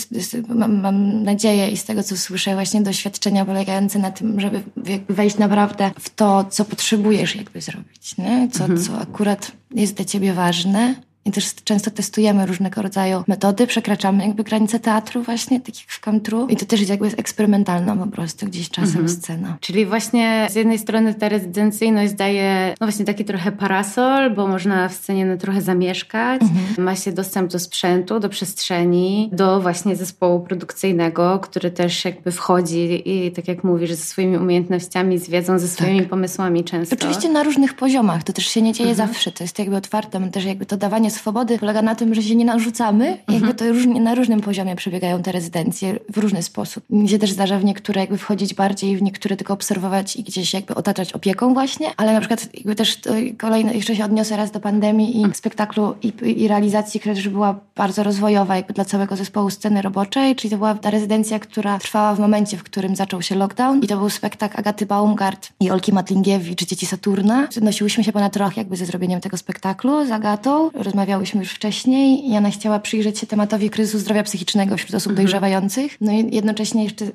mam, mam nadzieję i z tego, co słyszę, właśnie doświadczenia polegające na tym, żeby jakby wejść naprawdę w to, co potrzebujesz jakby zrobić, nie? Co, mhm. co akurat jest dla ciebie ważne i też często testujemy różnego rodzaju metody, przekraczamy jakby granice teatru właśnie, tak jak w Camtru. I to też jest jakby eksperimentalna po prostu gdzieś czasem mhm. scena. Czyli właśnie z jednej strony ta rezydencyjność daje no właśnie taki trochę parasol, bo można w scenie no trochę zamieszkać. Mhm. Ma się dostęp do sprzętu, do przestrzeni, do właśnie zespołu produkcyjnego, który też jakby wchodzi i tak jak mówisz, ze swoimi umiejętnościami, z wiedzą, ze swoimi tak. pomysłami często. Oczywiście na różnych poziomach. To też się nie dzieje mhm. zawsze. To jest jakby otwarte. Też jakby to dawanie swobody polega na tym, że się nie narzucamy. Mhm. Jakby to różnie, na różnym poziomie przebiegają te rezydencje w różny sposób. Mi się też zdarza w niektóre jakby wchodzić bardziej, w niektóre tylko obserwować i gdzieś jakby otaczać opieką właśnie, ale na przykład jakby też kolejne, jeszcze się odniosę raz do pandemii i spektaklu i, i realizacji, która też była bardzo rozwojowa jakby dla całego zespołu sceny roboczej, czyli to była ta rezydencja, która trwała w momencie, w którym zaczął się lockdown i to był spektakl Agaty Baumgart i Olki Matlingiewicz, Dzieci Saturna. Nosiłyśmy się ponad rok jakby ze zrobieniem tego spektaklu z Agatą. Rozmawialiśmy rozmawiałyśmy już wcześniej i ona chciała przyjrzeć się tematowi kryzysu zdrowia psychicznego wśród osób mhm. dojrzewających. No i jednocześnie jeszcze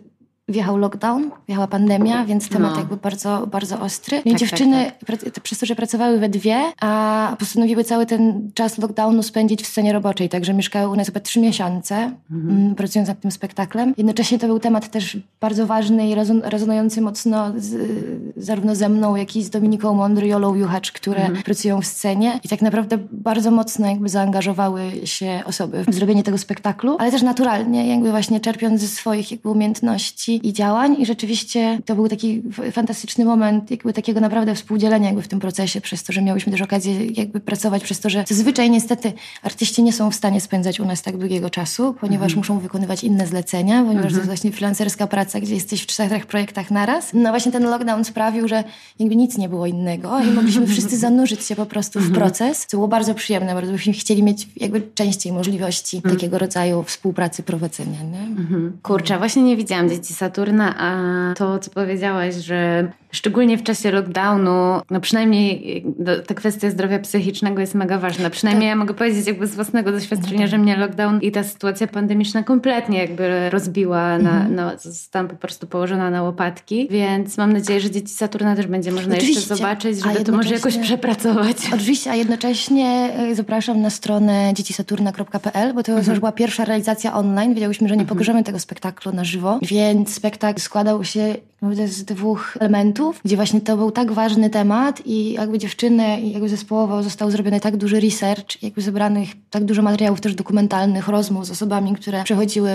wjechał lockdown, wjechała pandemia, więc temat no. jakby bardzo, bardzo ostry. No tak, dziewczyny, tak, tak. przez to, że pracowały we dwie, a postanowiły cały ten czas lockdownu spędzić w scenie roboczej, także mieszkały u nas chyba trzy miesiące, mhm. Mm, pracując nad tym spektaklem. Jednocześnie to był temat też bardzo ważny i rezon rezonujący mocno z, zarówno ze mną, jak i z Dominiką Mądry i Olą Juchacz, które mhm. pracują w scenie i tak naprawdę bardzo mocno jakby zaangażowały się osoby w zrobienie tego spektaklu, ale też naturalnie, jakby właśnie czerpiąc ze swoich jakby umiejętności i działań i rzeczywiście to był taki fantastyczny moment jakby takiego naprawdę współdzielenia jakby w tym procesie, przez to, że miałyśmy też okazję jakby pracować, przez to, że zazwyczaj niestety artyści nie są w stanie spędzać u nas tak długiego czasu, ponieważ mhm. muszą wykonywać inne zlecenia, ponieważ mhm. to jest właśnie freelancerska praca, gdzie jesteś w czterech projektach naraz. No właśnie ten lockdown sprawił, że jakby nic nie było innego i mogliśmy wszyscy zanurzyć się po prostu w mhm. proces, co było bardzo przyjemne, bardzo byśmy chcieli mieć jakby częściej możliwości mhm. takiego rodzaju współpracy, prowadzenia. Nie? Mhm. Kurczę, właśnie nie widziałam dzieci Saturna, a to, co powiedziałaś, że szczególnie w czasie lockdownu, no przynajmniej ta kwestia zdrowia psychicznego jest mega ważna. Przynajmniej tak. ja mogę powiedzieć jakby z własnego doświadczenia, że mnie lockdown i ta sytuacja pandemiczna kompletnie jakby rozbiła, na, mhm. no, zostałam po prostu położona na łopatki, więc mam nadzieję, że dzieci Saturna też będzie można Oczywiście. jeszcze zobaczyć, żeby to może jakoś przepracować. Oczywiście, a jednocześnie e, zapraszam na stronę dziecisaturna.pl, bo to mhm. już była pierwsza realizacja online. Wiedziałyśmy, że nie mhm. pokażemy tego spektaklu na żywo, więc spektakl składał się naprawdę z dwóch elementów, gdzie właśnie to był tak ważny temat i jakby dziewczyny i jakby zespołowo został zrobiony tak duży research, jakby zebranych tak dużo materiałów też dokumentalnych, rozmów z osobami, które przechodziły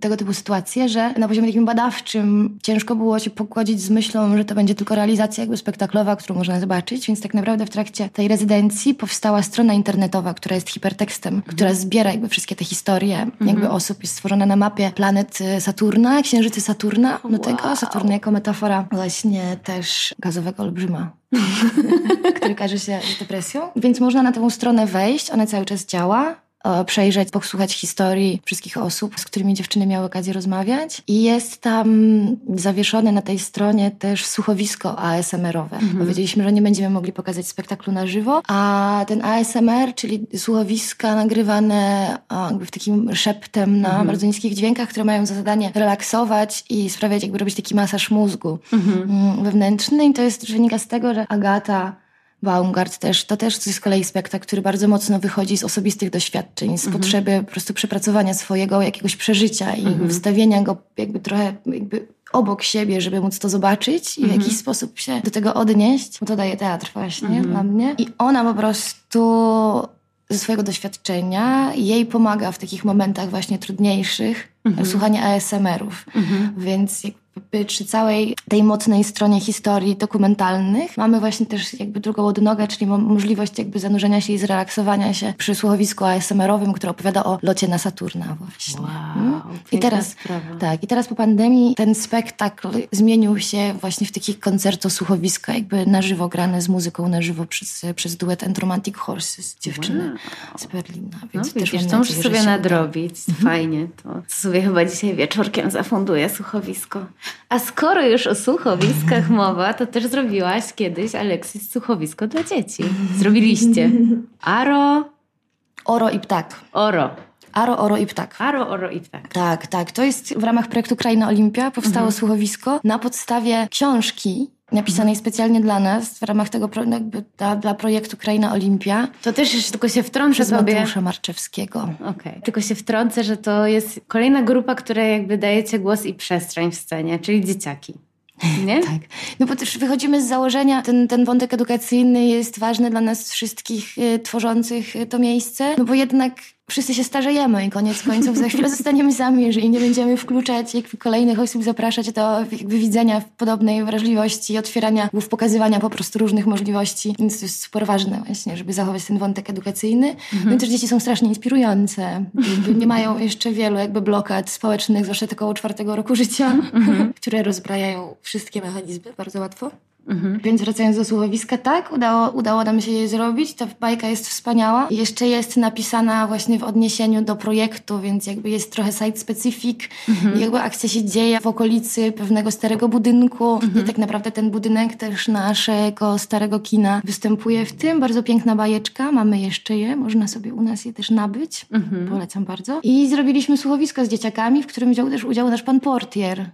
tego typu sytuacje, że na poziomie takim badawczym ciężko było się pogodzić z myślą, że to będzie tylko realizacja jakby spektaklowa, którą można zobaczyć, więc tak naprawdę w trakcie tej rezydencji powstała strona internetowa, która jest hipertekstem, mhm. która zbiera jakby wszystkie te historie mhm. jakby osób, jest stworzona na mapie planet Saturna, księżycy Saturna, do tego wow. Jako metafora właśnie też gazowego olbrzyma. który każe się depresją. Więc można na tę stronę wejść, ona cały czas działa przejrzeć, posłuchać historii wszystkich osób, z którymi dziewczyny miały okazję rozmawiać. I jest tam zawieszone na tej stronie też słuchowisko ASMR-owe. Mhm. Powiedzieliśmy, że nie będziemy mogli pokazać spektaklu na żywo, a ten ASMR, czyli słuchowiska nagrywane jakby w takim szeptem na mhm. bardzo niskich dźwiękach, które mają za zadanie relaksować i sprawiać, jakby robić taki masaż mózgu mhm. Mm, wewnętrzny. I to jest wynika z tego, że Agata Baumgart też, to też jest z kolei spektakl, który bardzo mocno wychodzi z osobistych doświadczeń, z mhm. potrzeby po prostu przepracowania swojego jakiegoś przeżycia i mhm. wstawienia go jakby trochę jakby obok siebie, żeby móc to zobaczyć i w mhm. jakiś sposób się do tego odnieść. To daje teatr właśnie mhm. dla mnie. I ona po prostu ze swojego doświadczenia jej pomaga w takich momentach właśnie trudniejszych mhm. słuchania ASMR-ów. Mhm. Więc przy całej tej mocnej stronie historii dokumentalnych mamy właśnie też jakby drugą odnogę, czyli możliwość jakby zanurzenia się i zrelaksowania się przy słuchowisku ASMR-owym, które opowiada o locie na Saturna właśnie. Wow, hmm? I teraz tak, i teraz po pandemii ten spektakl zmienił się właśnie w taki koncerto-słuchowisko, jakby na żywo grane z muzyką na żywo przez, przez duet And Romantic Horses, dziewczyny wow. z Berlina. Więc no, też widzisz, to musisz sobie nadrobić. Mhm. Fajnie. To, to sobie chyba dzisiaj wieczorkiem zafunduję słuchowisko. A skoro już o słuchowiskach mowa, to też zrobiłaś kiedyś, Aleksis, słuchowisko dla dzieci. Zrobiliście. Aro... Oro i ptak. Oro. Aro, oro i ptak. Aro, oro i ptak. Tak, tak. To jest w ramach projektu Kraina Olimpia. Powstało mhm. słuchowisko na podstawie książki napisanej specjalnie dla nas w ramach tego jakby dla, dla projektu Kraina Olimpia. To też jeszcze tylko się wtrącę sobie... Mateusza Marczewskiego. Okej. Okay. Tylko się wtrącę, że to jest kolejna grupa, której jakby dajecie głos i przestrzeń w scenie, czyli dzieciaki. Nie? tak. No bo też wychodzimy z założenia, ten, ten wątek edukacyjny jest ważny dla nas wszystkich y, tworzących y, to miejsce, no bo jednak wszyscy się starzejemy i koniec końców za chwilę zostaniemy sami, jeżeli nie będziemy wkluczać jakby kolejnych osób, zapraszać do jakby widzenia podobnej wrażliwości, otwierania głów, pokazywania po prostu różnych możliwości. Więc to jest super ważne właśnie, żeby zachować ten wątek edukacyjny. Mhm. No i też dzieci są strasznie inspirujące. nie mają jeszcze wielu jakby blokad społecznych, zwłaszcza około czwartego roku życia, mhm. które rozbrajają wszystkie mechanizmy bardzo łatwo. Mhm. Więc wracając do słuchowiska, tak, udało, udało nam się je zrobić. Ta bajka jest wspaniała. Jeszcze jest napisana właśnie w odniesieniu do projektu, więc jakby jest trochę site specific. Mhm. Jakby akcja się dzieje w okolicy pewnego starego budynku. Mhm. I tak naprawdę ten budynek też naszego starego kina występuje w tym. Bardzo piękna bajeczka. Mamy jeszcze je. Można sobie u nas je też nabyć. Mhm. Polecam bardzo. I zrobiliśmy słuchowisko z dzieciakami, w którym wziął też udział nasz pan portier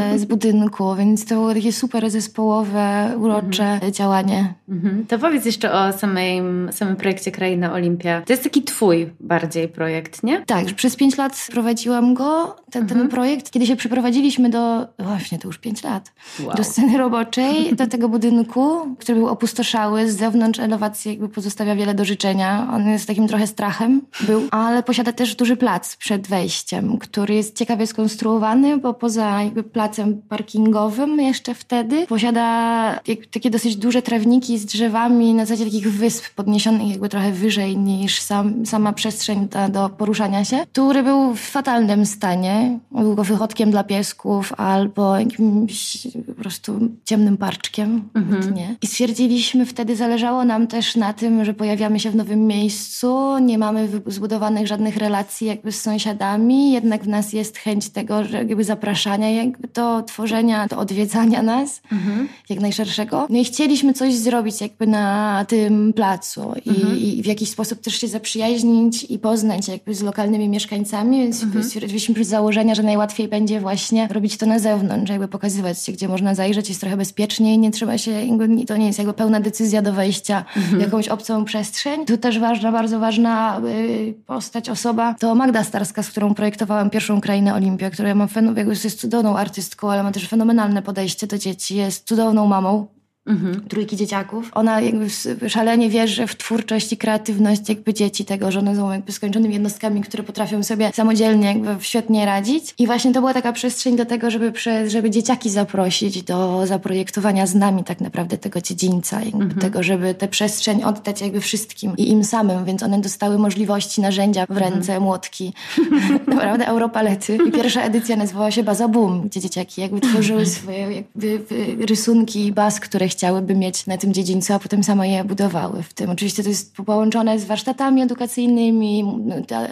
e, z budynku, więc to było takie super zespołowe urocze mhm. działanie. Mhm. To powiedz jeszcze o samym, samym projekcie Kraina Olimpia. To jest taki twój bardziej projekt, nie? Tak, przez pięć lat prowadziłam go, ten, ten mhm. projekt. Kiedy się przeprowadziliśmy do, właśnie to już pięć lat, wow. do sceny roboczej, do tego budynku, który był opustoszały, z zewnątrz elewacji jakby pozostawia wiele do życzenia. On jest takim trochę strachem, był, ale posiada też duży plac przed wejściem, który jest ciekawie skonstruowany, bo poza jakby placem parkingowym jeszcze wtedy posiada takie dosyć duże trawniki z drzewami na zasadzie takich wysp podniesionych jakby trochę wyżej niż sam, sama przestrzeń ta do poruszania się, który był w fatalnym stanie. Był go wychodkiem dla piesków albo jakimś po prostu ciemnym parczkiem. Mhm. Nie. I stwierdziliśmy wtedy, zależało nam też na tym, że pojawiamy się w nowym miejscu, nie mamy zbudowanych żadnych relacji jakby z sąsiadami, jednak w nas jest chęć tego, że jakby zapraszania jakby do tworzenia, do odwiedzania nas. Mhm jak najszerszego. No i chcieliśmy coś zrobić jakby na tym placu i, mhm. i w jakiś sposób też się zaprzyjaźnić i poznać jakby z lokalnymi mieszkańcami, więc mhm. stwierdziliśmy z założenia, że najłatwiej będzie właśnie robić to na zewnątrz, jakby pokazywać się, gdzie można zajrzeć, jest trochę bezpieczniej, nie trzeba się, jakby, to nie jest jakby pełna decyzja do wejścia mhm. w jakąś obcą przestrzeń. Tu też ważna, bardzo ważna y, postać, osoba to Magda Starska, z którą projektowałam pierwszą krainę Olimpia, która ma jakby jest cudowną artystką, ale ma też fenomenalne podejście do dzieci, jest cudowną mamą mhm. trójki dzieciaków. Ona jakby szalenie wierzy w twórczość i kreatywność jakby dzieci tego, że one są jakby skończonymi jednostkami, które potrafią sobie samodzielnie jakby świetnie radzić. I właśnie to była taka przestrzeń do tego, żeby, żeby dzieciaki zaprosić do zaprojektowania z nami tak naprawdę tego dziedzińca, jakby mhm. tego, żeby tę przestrzeń oddać jakby wszystkim i im samym, więc one dostały możliwości, narzędzia w ręce, mhm. młotki, naprawdę Europalety. I pierwsza edycja nazywała się Baza Boom, gdzie dzieciaki jakby tworzyły swoje jakby rysunki i baz, które chciałyby mieć na tym dziedzińcu, a potem same je budowały w tym. Oczywiście to jest połączone z warsztatami edukacyjnymi,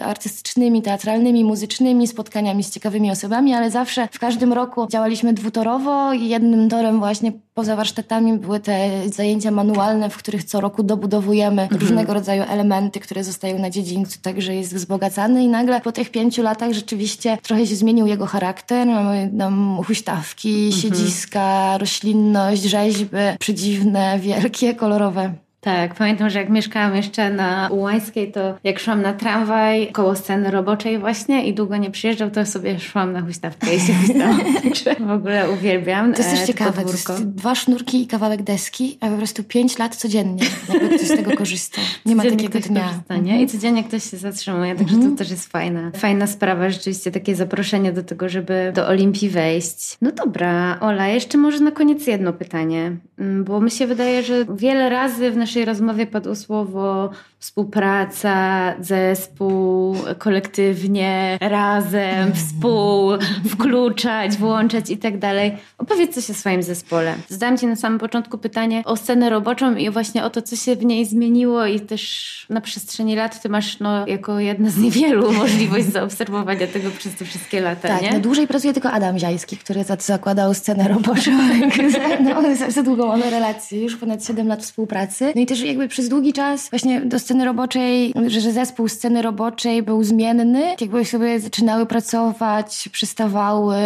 artystycznymi, teatralnymi, muzycznymi, spotkaniami z ciekawymi osobami, ale zawsze w każdym roku działaliśmy dwutorowo jednym torem właśnie poza warsztatami były te zajęcia manualne, w których co roku dobudowujemy mhm. różnego rodzaju elementy, które zostają na dziedzińcu, także jest wzbogacany i nagle po tych pięciu latach rzeczywiście trochę się zmienił jego charakter. Mamy tam huśtawki, mhm. siedziska, roślinność, rzeźby, przedziwne, wielkie, kolorowe. Tak, pamiętam, że jak mieszkałam jeszcze na Ułańskiej, to jak szłam na tramwaj koło sceny roboczej właśnie i długo nie przyjeżdżał, to sobie szłam na huśtawkę i się huśtałam. w ogóle uwielbiam To jest też e, ciekawe, to jest dwa sznurki i kawałek deski, a po prostu pięć lat codziennie jakby ktoś z tego korzysta. Nie ma takiego dnia. Korzysta, nie? I mhm. codziennie ktoś się zatrzymuje, także to mhm. też jest fajna, fajna sprawa, rzeczywiście takie zaproszenie do tego, żeby do Olimpii wejść. No dobra, Ola, jeszcze może na koniec jedno pytanie, mm, bo mi się wydaje, że wiele razy w naszym naszej rozmowie padło słowo współpraca, zespół, kolektywnie, razem, współ, wkluczać, włączać i tak dalej. Opowiedz coś o swoim zespole. Zadałam Ci na samym początku pytanie o scenę roboczą i właśnie o to, co się w niej zmieniło i też na przestrzeni lat Ty masz no, jako jedna z niewielu możliwość zaobserwowania tego przez te wszystkie lata, tak, nie? no dłużej pracuje tylko Adam Ziajski, który zakładał scenę roboczą. no, za, za długą mamy relację, już ponad 7 lat współpracy. No i też jakby przez długi czas właśnie do sceny roboczej, że, że zespół sceny roboczej był zmienny. Jakby sobie zaczynały pracować, przystawały,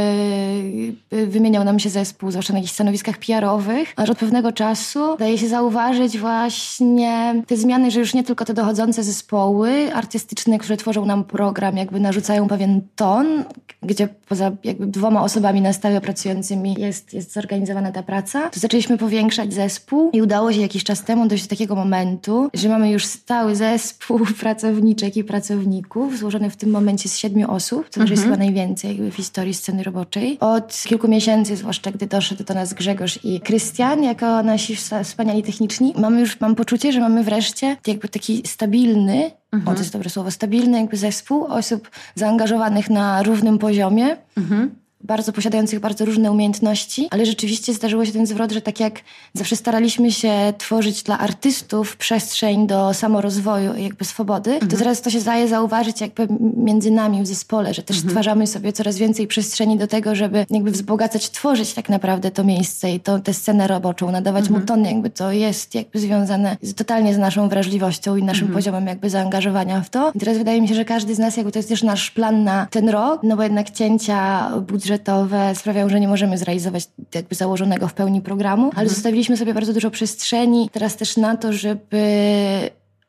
wymieniał nam się zespół, zwłaszcza na jakichś stanowiskach PR-owych. Aż od pewnego czasu daje się zauważyć właśnie te zmiany, że już nie tylko te dochodzące zespoły artystyczne, które tworzą nam program, jakby narzucają pewien ton, gdzie poza jakby dwoma osobami na stałe pracującymi jest, jest zorganizowana ta praca, to zaczęliśmy powiększać zespół i udało się jakiś czas temu dojść do takiego momentu, że mamy już stały zespół pracowniczek i pracowników, złożony w tym momencie z siedmiu osób, co mhm. jest chyba najwięcej jakby w historii sceny roboczej. Od kilku miesięcy, zwłaszcza gdy doszedł do nas Grzegorz i Krystian, jako nasi wspaniali techniczni, mamy już, mam poczucie, że mamy wreszcie jakby taki stabilny, mhm. o to jest dobre słowo, stabilny jakby zespół osób zaangażowanych na równym poziomie. Mhm bardzo posiadających bardzo różne umiejętności, ale rzeczywiście zdarzyło się ten zwrot, że tak jak zawsze staraliśmy się tworzyć dla artystów przestrzeń do samorozwoju i jakby swobody, mhm. to teraz to się daje zauważyć jakby między nami w zespole, że też mhm. stwarzamy sobie coraz więcej przestrzeni do tego, żeby jakby wzbogacać, tworzyć tak naprawdę to miejsce i to, tę scenę roboczą, nadawać mhm. mu ton, jakby to jest jakby związane z, totalnie z naszą wrażliwością i naszym mhm. poziomem jakby zaangażowania w to. I teraz wydaje mi się, że każdy z nas jakby to jest też nasz plan na ten rok, no bo jednak cięcia budżetu budżetowe sprawiają, że nie możemy zrealizować jakby założonego w pełni programu, ale mhm. zostawiliśmy sobie bardzo dużo przestrzeni teraz też na to, żeby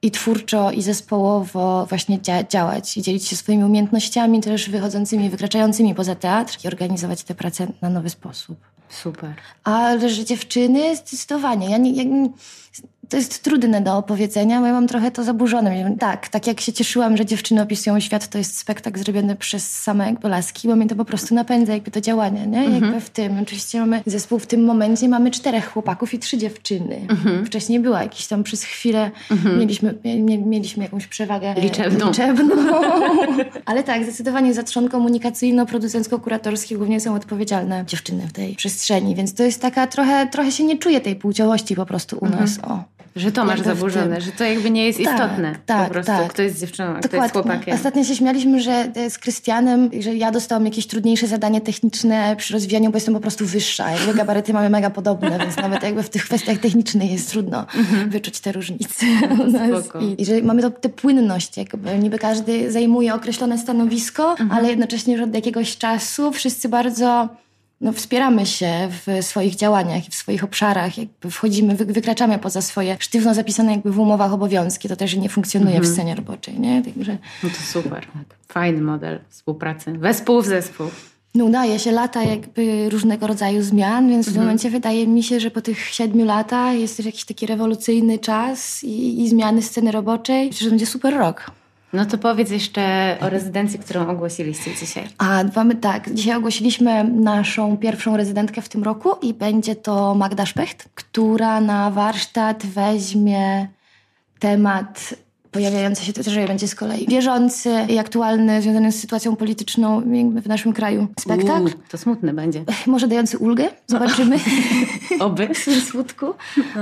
i twórczo, i zespołowo właśnie dzia działać i dzielić się swoimi umiejętnościami też wychodzącymi, wykraczającymi poza teatr i organizować te prace na nowy sposób. Super. Ale że dziewczyny zdecydowanie. Ja nie, ja to jest trudne do opowiedzenia, bo ja mam trochę to zaburzone. Tak, tak jak się cieszyłam, że dziewczyny opisują świat, to jest spektakl zrobiony przez same jakby laski, bo mnie to po prostu napędza jakby do działania, nie? Mhm. Jakby w tym. Oczywiście mamy zespół w tym momencie, mamy czterech chłopaków i trzy dziewczyny. Mhm. Wcześniej była jakiś tam przez chwilę, mhm. mieliśmy, mieliśmy jakąś przewagę liczebną. liczebną. Ale tak, zdecydowanie za trzon komunikacyjno-producencko-kuratorski głównie są odpowiedzialne dziewczyny w tej przestrzeni, więc to jest taka trochę, trochę się nie czuje tej płciowości po prostu u nas. O. Że to masz zaburzone, że to jakby nie jest tak, istotne. Tak, po prostu tak. kto jest dziewczyną, a kto Dokładnie. jest chłopakiem. Ostatnio się śmialiśmy, że z Krystianem, że ja dostałam jakieś trudniejsze zadanie techniczne przy rozwijaniu, bo jestem po prostu wyższa. Jakby gabaryty mamy mega podobne, więc nawet jakby w tych kwestiach technicznych jest trudno wyczuć te różnice. spoko. I, I że mamy to, tę płynność, jakby niby każdy zajmuje określone stanowisko, ale jednocześnie już od jakiegoś czasu wszyscy bardzo no, wspieramy się w swoich działaniach i w swoich obszarach, jakby wchodzimy, wy, wykraczamy poza swoje sztywno zapisane jakby w umowach obowiązki. To też nie funkcjonuje w scenie roboczej, nie? Także No to super. Fajny model współpracy. Wespół w zespół. no, udaje się lata jakby różnego rodzaju zmian, więc w tym momencie wydaje mi się, że po tych siedmiu latach jest też jakiś taki rewolucyjny czas i, i zmiany sceny roboczej. Że będzie super rok. No to powiedz jeszcze o rezydencji, którą ogłosiliście dzisiaj. A mamy tak, dzisiaj ogłosiliśmy naszą pierwszą rezydentkę w tym roku i będzie to Magda Szpecht, która na warsztat weźmie temat pojawiający się, że będzie z kolei bieżący i aktualny, związany z sytuacją polityczną w naszym kraju spektakl. Uuu, to smutny będzie. Może dający ulgę, zobaczymy. Oby. w tym smutku.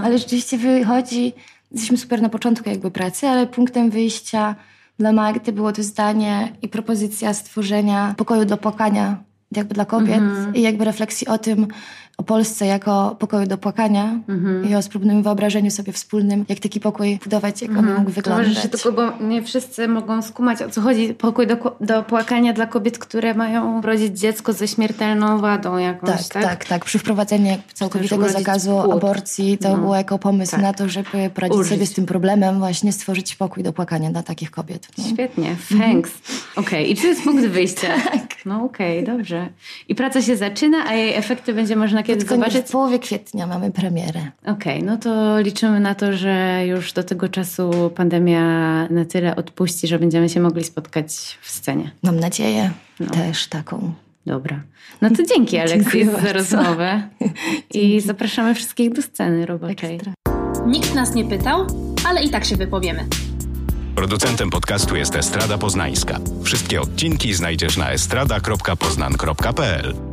Ale rzeczywiście wychodzi, jesteśmy super na początku jakby pracy, ale punktem wyjścia dla Magdy było to zdanie i propozycja stworzenia pokoju do płakania jakby dla kobiet i jakby refleksji o tym, o Polsce jako pokoju do płakania i o spróbnym wyobrażeniu sobie wspólnym, jak taki pokój budować, jak on mógł To wyglądać. może się tylko, bo nie wszyscy mogą skumać, o co chodzi. Pokój do, do płakania dla kobiet, które mają rodzić dziecko ze śmiertelną wadą jakąś, Tak, tak? tak, tak, Przy wprowadzeniu całkowitego urodzić zakazu płód. aborcji to No. było jako pomysł Tak. na to, żeby poradzić Ulżyć. sobie z tym problemem, właśnie stworzyć pokój do płakania dla takich kobiet. No. Świetnie, thanks. Okej, i czy jest punkt wyjścia? No okej, dobrze. I praca się zaczyna, a jej efekty będzie można koniec- zobaczyć? W połowie kwietnia mamy premierę. Okej, no to liczymy na to, że już do tego czasu pandemia na tyle odpuści, że będziemy się mogli spotkać w scenie. Mam nadzieję No. też taką. Dobra. No to dzięki Dziękuję za bardzo. rozmowę i zapraszamy wszystkich do sceny roboczej. Ekstra. Nikt nas nie pytał, ale i tak się wypowiemy. Producentem podcastu jest Estrada Poznańska. Wszystkie odcinki znajdziesz na estrada.poznan.pl.